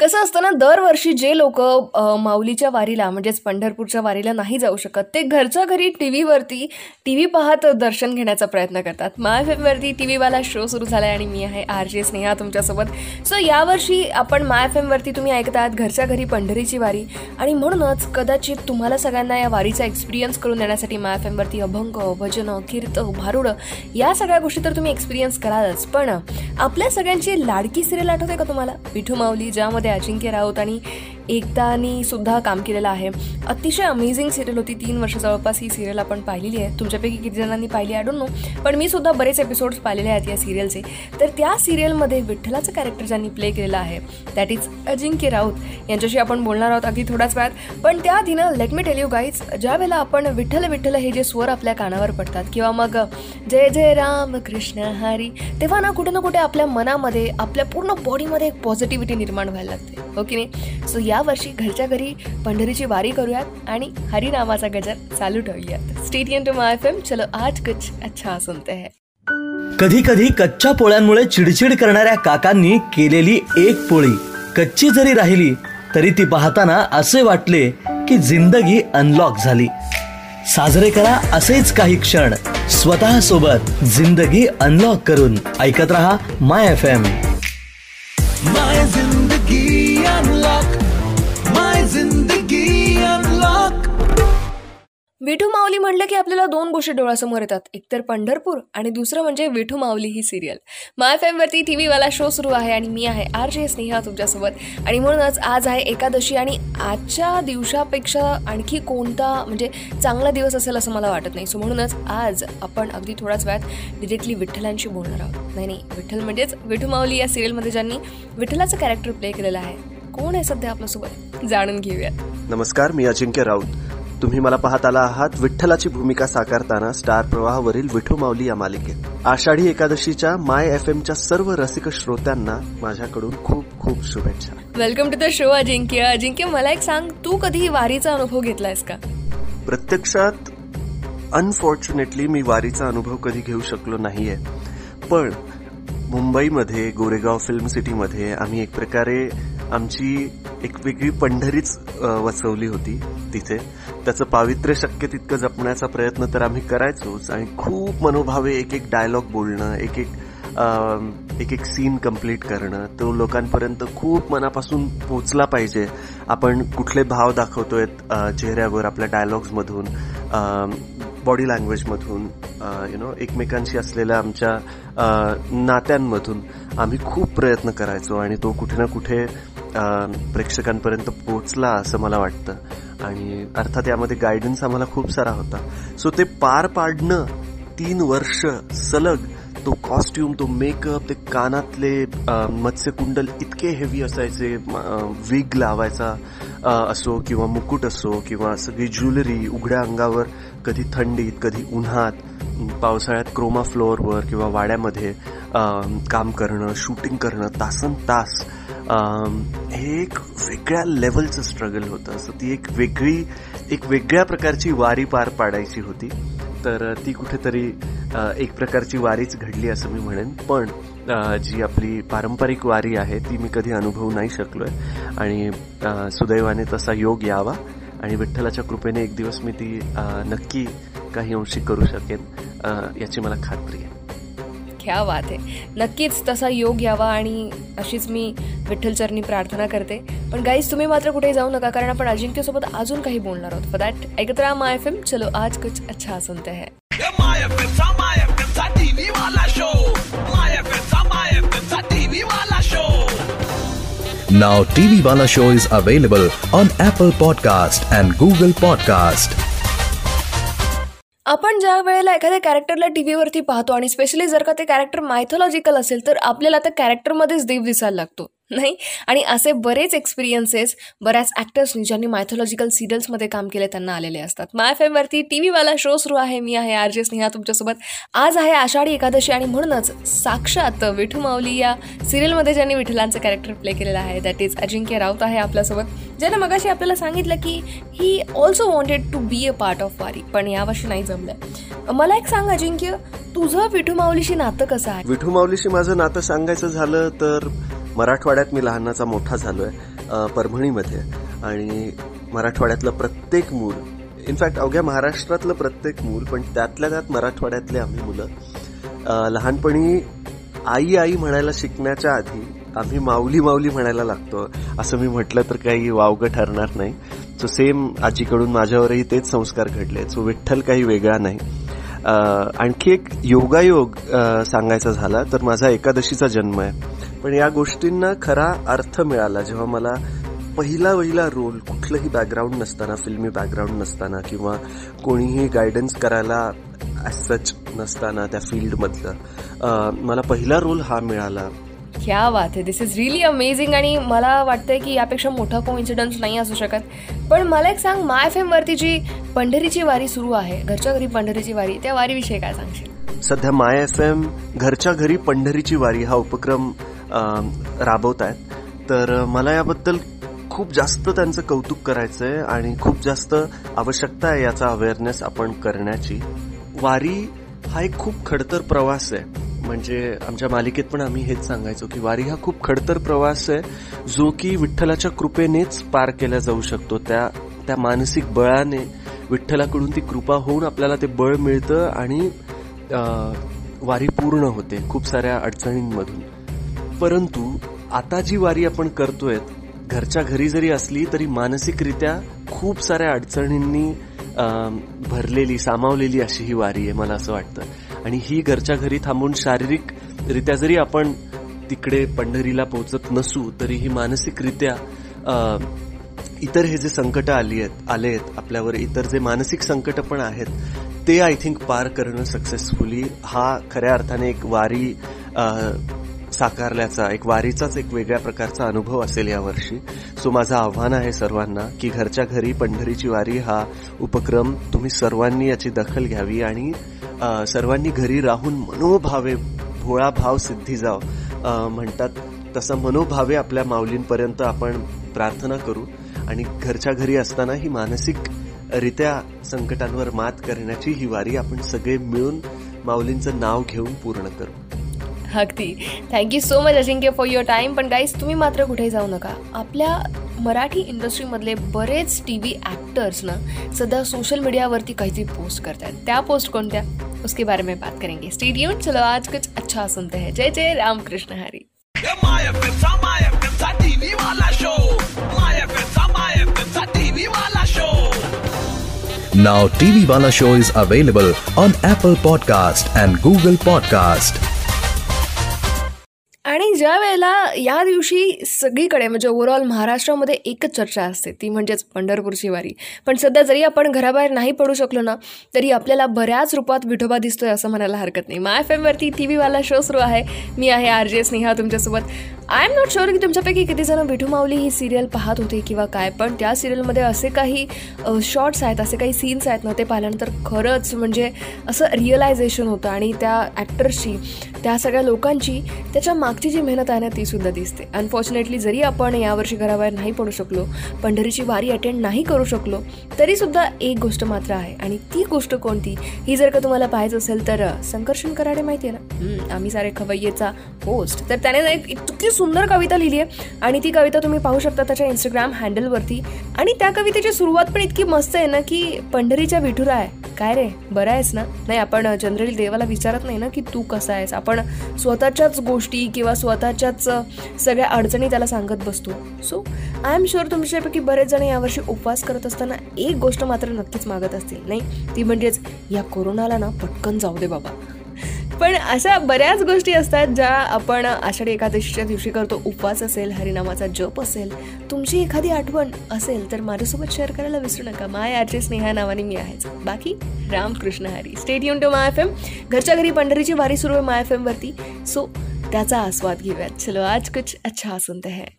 कसं असतं ना दरवर्षी जे लोक माऊलीच्या वारीला म्हणजेच पंढरपूरच्या वारीला नाही जाऊ शकत ते घरच्या घरी टी व्हीवरती टी व्ही पाहत दर्शन घेण्याचा प्रयत्न करतात. माय फेमवरती टी व्हीवाला शो सुरू झाला आहे आणि मी आहे आर जे स्नेहा तुमच्यासोबत. सो यावर्षी आपण माय फेमवरती एमवरती तुम्ही ऐकतात घरच्या घरी पंढरीची वारी. आणि म्हणूनच कदाचित तुम्हाला सगळ्यांना या वारीचा एक्सपिरियन्स करून देण्यासाठी माय फेमवरती अभंग भजनं कीर्त भारुड या सगळ्या गोष्टी तर तुम्ही एक्सपिरियन्स करालच. पण आपल्या सगळ्यांची लाडकी सिरियल आठवते का तुम्हाला? विठू माऊली ज्यामध्ये अजिंक्य राऊत आणि एकतानी सुद्धा काम केलेलं आहे. अतिशय अमेझिंग सिरियल होती. तीन वर्ष जवळपास ही सिरियल आपण पाहिलेली आहे. तुमच्यापैकी किती जणांनी पाहिली? आय नो पण मी सुद्धा बरेच एपिसोड्स पाहिलेले आहेत या सिरियलचे तर त्या सिरियलमध्ये विठ्ठलाचं कॅरेक्टर ज्यांनी प्ले केलेलं आहे दॅट इज अजिंक्य राऊत. यांच्याशी आपण बोलणार आहोत अगदी थोड्याच वेळात. पण त्या दिनं let me tell you guys ज्या वेळेला आपण विठ्ठल विठ्ठल हे जे स्वर आपल्या कानावर पडतात किंवा मग जय जय राम कृष्ण हरी तेव्हा ना कुठे ना कुठे आपल्या मनामध्ये आपल्या पूर्ण बॉडीमध्ये एक पॉझिटिव्हिटी निर्माण व्हायला लागते. हो की नाही? सो या वर्षी घरच्या घरी पंढरीची वारी करूयात आणि हरिनामाचा गजर चालू ठेवूयात. Stay tuned to My FM चलो आज कुछ अच्छा सुनते हैं. कधी कधी कच्च्या पोळ्यांमुळे चिडचिड करणाऱ्या काकांनी केलेली एक पोळी. कच्ची जरी राहिली तरी ती पाहताना असे वाटले की जिंदगी अनलॉक झाली. साजरे करा असेच काही क्षण. स्वतः सोबत जिंदगी अनलॉक करून. ऐकत रहा माय एफ एम माय जिंदगी अनलॉक विठू माऊली म्हटलं की आपल्याला दोन गोष्टी डोळ्यासमोर येतात. एकतर पंढरपूर आणि दुसरं म्हणजे विठू माऊली ही सिरियल माय फेमवरती टी व्हीवाला शो सुरू आहे आणि मी आहे आर जे स्नेहा तुमच्यासोबत. आणि म्हणूनच आज आहे एकादशी आणि आजच्या दिवसापेक्षा आणखी कोणता म्हणजे चांगला दिवस असेल असं मला वाटत नाही. सो म्हणूनच आज आपण अगदी थोड्याच वेळात डिरेक्टली विठ्ठलांशी बोलणार आहोत. नाही नाही विठ्ठल म्हणजेच विठू माऊली या सिरियलमध्ये ज्यांनी विठ्ठलाचं कॅरेक्टर प्ले केलेलं आहे. कोण आहे सध्या आपल्यासोबत? जाणून घेऊया नमस्कार मी अजिंक्य राऊत. तुम्ही मला पाहत आला आहात विठ्ठलाची भूमिका साकारताना स्टार प्रवाहावरील विठू माऊली या मालिकेत. आषाढी एकादशीच्या माय एफ एमच्या सर्व रसिक श्रोत्यांना माझ्याकडून खूप खूप शुभेच्छा. Welcome to the show Ajinkya. Ajinkya मला एक सांग तू कधी वारीचा अनुभव घेतलायस का? प्रत्यक्षात अनफॉर्च्युनेटली मी वारीचा अनुभव कधी घेऊ शकलो नाहीये. पण मुंबईमध्ये गोरेगाव फिल्म सिटीमध्ये आम्ही एक प्रकारे आमची एक वेगळी पंढरीच वसवली होती तिथे. त्याचं पावित्र्य शक्य तितकं जपण्याचा प्रयत्न तर आम्ही करायचोच आणि खूप मनोभावे एक एक डायलॉग बोलणं एक एक एक एक सीन कंप्लीट करणं तो लोकांपर्यंत खूप मनापासून पोचला पाहिजे. आपण कुठले भाव दाखवतोय चेहऱ्यावर आपल्या डायलॉग्समधून बॉडी लँग्वेजमधून यु नो एकमेकांशी असलेल्या आमच्या नात्यांमधून आम्ही खूप प्रयत्न करायचो आणि तो कुठे ना कुठे प्रेक्षकांपर्यंत पोचला असं मला वाटतं. आणि अर्थात यामध्ये गायडन्स आम्हाला खूप सारा होता. सो ते पार पाडणं तीन वर्ष सलग तो कॉस्ट्युम तो मेकअप ते कानातले मत्स्यकुंडल इतके हेवी असायचे विग लावायचा असो किंवा मुकुट असो किंवा सगळी ज्वेलरी उघड्या अंगावर कधी थंडीत कधी उन्हात पावसाळ्यात क्रोमा फ्लोअरवर किंवा वाड्यामध्ये काम करणं शूटिंग करणं तासन तास हे एक वेगळ्या लेवलचं स्ट्रगल होतं. असं ती एक वेगळी एक वेगळ्या प्रकारची वारी पार पाडायची होती. तर ती कुठेतरी एक प्रकारची वारीच घडली असं मी म्हणेन. पण जी आपली पारंपरिक वारी आहे ती मी कधी अनुभवू नाही शकलो आहे आणि सुदैवाने तसा योग यावा. आणि विठ्ठलाच्या कृपेने एक दिवस मी ती नक्की काही अंशी करू शकेन याची मला खात्री आहे. क्या बात आहे नक्कीच तसा योग यावा आणि अशीच मी विठ्ठलचरणी प्रार्थना करते. पण गाईज तुम्ही मात्र कुठे जाऊ नका कारण आपण अजिंक्यसोबत अजून काही बोलणार आहोत. फॉर दॅट ऐकत राहा माय फ़िल्म चलो आज कुछ अच्छा सुनते हैं. Now TV Wala show is available on Apple Podcast and Google Podcast. आपण ज्या वेळेला एखाद्या कॅरेक्टरला टी व्हीवरती पाहतो आणि स्पेशली जर का ते कॅरेक्टर मायथॉलॉजिकल असेल तर आपल्याला त्या कॅरेक्टरमध्येच देव दिसायला लागतो. नाही? आणि असे बरेच एक्सपिरियन्सेस बऱ्याच ॲक्टर्सनी ज्यांनी मायथॉलॉजिकल सिरियल्समध्ये काम केले त्यांना आलेले असतात. माय फेमवरती टी व्हीवाला शो सुरू आहे. मी आहे आर जे स्नेहा. तुमच्यासोबत आज आहे आषाढी एकादशी आणि म्हणूनच साक्षात विठू माऊली या सिरियलमध्ये ज्यांनी विठ्ठलांचं कॅरेक्टर प्ले केलेलं आहे. दॅट इज अजिंक्य राऊत आहे आपल्यासोबत. ज्यानं मगाशी आपल्याला सांगितलं की ही also wanted to be a part of Wari पण यावर्षी नाही जमलं. मला एक सांग अजिंक्य तुझं विठू माऊलीशी नातं कसं आहे? विठू माऊलीशी माझं नातं सांगायचं झालं तर मराठवाड्यात मी लहानाचा मोठा झालो आहे परभणीमध्ये. आणि मराठवाड्यातलं प्रत्येक मूल इनफॅक्ट अवघ्या महाराष्ट्रातलं प्रत्येक मूल पण त्यातल्या त्यात मराठवाड्यातले आम्ही मुलं लहानपणी आई आई म्हणायला शिकण्याच्या आधी आम्ही माऊली माऊली म्हणायला लागतो. असं मी म्हटलं तर काही वावगं ठरणार नाही. सो सेम आजीकडून माझ्यावरही तेच संस्कार घडले. सो विठ्ठल काही वेगळा नाही. आणखी एक योगायोग सांगायचा झाला तर माझा एकादशीचा जन्म आहे. पण या गोष्टींना खरा अर्थ मिळाला जेव्हा मला पहिला पहिला रोल कुठलंही बॅकग्राऊंड नसताना फिल्मी बॅकग्राऊंड नसताना किंवा कोणीही गायडन्स करायला सच नसताना त्या फील्डमधलं मला पहिला रोल हा मिळाला. क्या बात आहे दिस इज रिअली अमेझिंग आणि मला वाटतंय की यापेक्षा मोठा कोइन्सिडन्स नाही असू शकत. पण मला एक सांग माय एफ वरती जी पंढरीची वारी सुरू आहे घरच्या घरी पंढरीची वारी त्या वारीविषयी काय सांगशील? सध्या माय एफ एम घरच्या घरी पंढरीची वारी हा उपक्रम राबवत आहेत तर मला याबद्दल खूप जास्त त्यांचं कौतुक करायचं आहे आणि खूप जास्त आवश्यकता आहे याचा अवेअरनेस आपण करण्याची. वारी हा एक खूप खडतर प्रवास आहे. म्हणजे आमच्या मालिकेत पण आम्ही हेच सांगायचो की वारी हा खूप खडतर प्रवास आहे जो की विठ्ठलाच्या कृपेनेच पार केला जाऊ शकतो. त्या त्या मानसिक बळाने विठ्ठलाकडून ती कृपा होऊन आपल्याला ते बळ मिळतं आणि वारी पूर्ण होते खूप साऱ्या अडचणींमधून. परंतु आता जी वारी आपण करतोय घरच्या घरी जरी असली तरी मानसिकरित्या खूप साऱ्या अडचणींनी भरलेली सामावलेली अशी ही वारी आहे मला असं वाटतं. आणि ही घरच्या घरी थांबून शारीरिकरित्या जरी आपण तिकडे पंढरीला पोहोचत नसू तरी ही मानसिकरित्या इतर हे जे संकट आली आहेत आले आहेत आपल्यावर इतर जे मानसिक संकट पण आहेत ते आय थिंक पार करणं सक्सेसफुली हा खऱ्या अर्थाने एक वारी साकारल्याचा एक वारीचाच एक वेगळ्या प्रकारचा अनुभव असेल यावर्षी सो माझं आव्हान आहे सर्वांना की घरच्या घरी पंढरीची वारी हा उपक्रम तुम्ही सर्वांनी याची दखल घ्यावी आणि सर्वांनी घरी राहून मनोभावे भोळा भाव सिद्धी जाव. म्हणतात तसं मनोभावे आपल्या माऊलींपर्यंत आपण प्रार्थना करू आणि घरच्या घरी असताना ही मानसिक रित्या संकटांवर मात करण्याची ही वारी आपण सगळे मिळून माऊलींचं नाव घेऊन पूर्ण करू. अगदी. Thank you so much Ajinkya for your time पण गाईज तुम्ही मात्र कुठेही जाऊ नका. आपल्या मराठी इंडस्ट्रीमधले बरेच टी व्ही ॲक्टर्स ना सध्या सोशल मीडियावरती काहीतरी पोस्ट करतात त्या पोस्ट कोणत्या? उसके बारे में बात करेंगे. स्टेडियम चलो आज कुछ अच्छा सुनते हैं. जय जय रामकृष्ण हरी. माया फिरचा माया फिरचा टीव्ही वाला शो माया फिरचा माया फिरचा टीव्ही वाला show Now TV Wala show is available on Apple Podcast and Google Podcast. या दिवशी सगळीकडे म्हणजे ओव्हरऑल महाराष्ट्रामध्ये एकच चर्चा असते ती म्हणजेच पंढरपूरची वारी पण सध्या जरी आपण घराबाहेर नाही पडू शकलो ना तरी आपल्याला बऱ्याच रूपात विठोबा दिसतोय असं म्हणायला हरकत नाही. माय एफ टी व्हीवाला शो सुरू आहे. मी आहे आर जे स्नेहा तुमच्यासोबत. आय एम नॉट शुअर की तुमच्यापैकी किती जण विठू माऊली ही सिरियल पाहत होते किंवा काय पण त्या सिरियलमध्ये असे काही शॉर्ट्स आहेत असे काही सीन्स आहेत ना ते पाहिल्यानंतर खरंच म्हणजे असं रिअलायझेशन होतं. आणि त्या ॲक्टर्सची त्या सगळ्या लोकांची त्याच्या मागची जी मेहनत आहे ना ती सुद्धा दिसते. अनफॉर्च्युनेटली जरी आपण यावर्षी घराबाहेर नाही पडू शकलो पंढरीची वारी अटेंड नाही करू शकलो तरी सुद्धा एक गोष्ट मात्र आहे. आणि ती गोष्ट कोणती? ही जर का तुम्हाला पाहायचं असेल तर संकर्षण कराडे माहिती आहे ना आम्ही सारे खवय्येचा पोस्ट तर त्याने एक इतकी सुंदर कविता लिहिली आहे आणि ती कविता तुम्ही पाहू शकता त्याच्या इंस्टाग्राम हँडलवरती आणि त्या कवितेची सुरुवात पण इतकी मस्त आहे ना की पंढरीच्या विठुरा आहे काय रे? बरं आहेस ना? नाही आपण जनरली देवाला विचारत नाही ना की तू कसा आहेस? आपण स्वतःच्याच गोष्टी किंवा स्वतःच्याच सगळ्या अडचणी त्याला सांगत बसतो. सो आय एम शुअर तुमच्यापैकी बरेच जण यावर्षी उपवास करत असताना एक गोष्ट मात्र नक्कीच मागत असतील नाही? ती म्हणजेच या कोरोनाला ना पटकन जाऊ दे बाबा. पण अशा बऱ्याच गोष्टी असतात ज्या आपण आषाढी एकादशीच्या दिवशी करतो. उपवास असेल हरिनामाचा जप असेल तुमची एखादी आठवण असेल तर माझ्यासोबत शेअर करायला विसरू नका. माय आरचे स्नेहा नावाने मी आहेच. बाकी रामकृष्ण हरी. स्टेट युन टू माय एफ एम. घरच्या घरी पंढरीची वारी सुरू आहे माय एफ एमवरती सो त्याचा आस्वाद घेऊयात. चलो आज कुछ अच्छा सुनते हैं.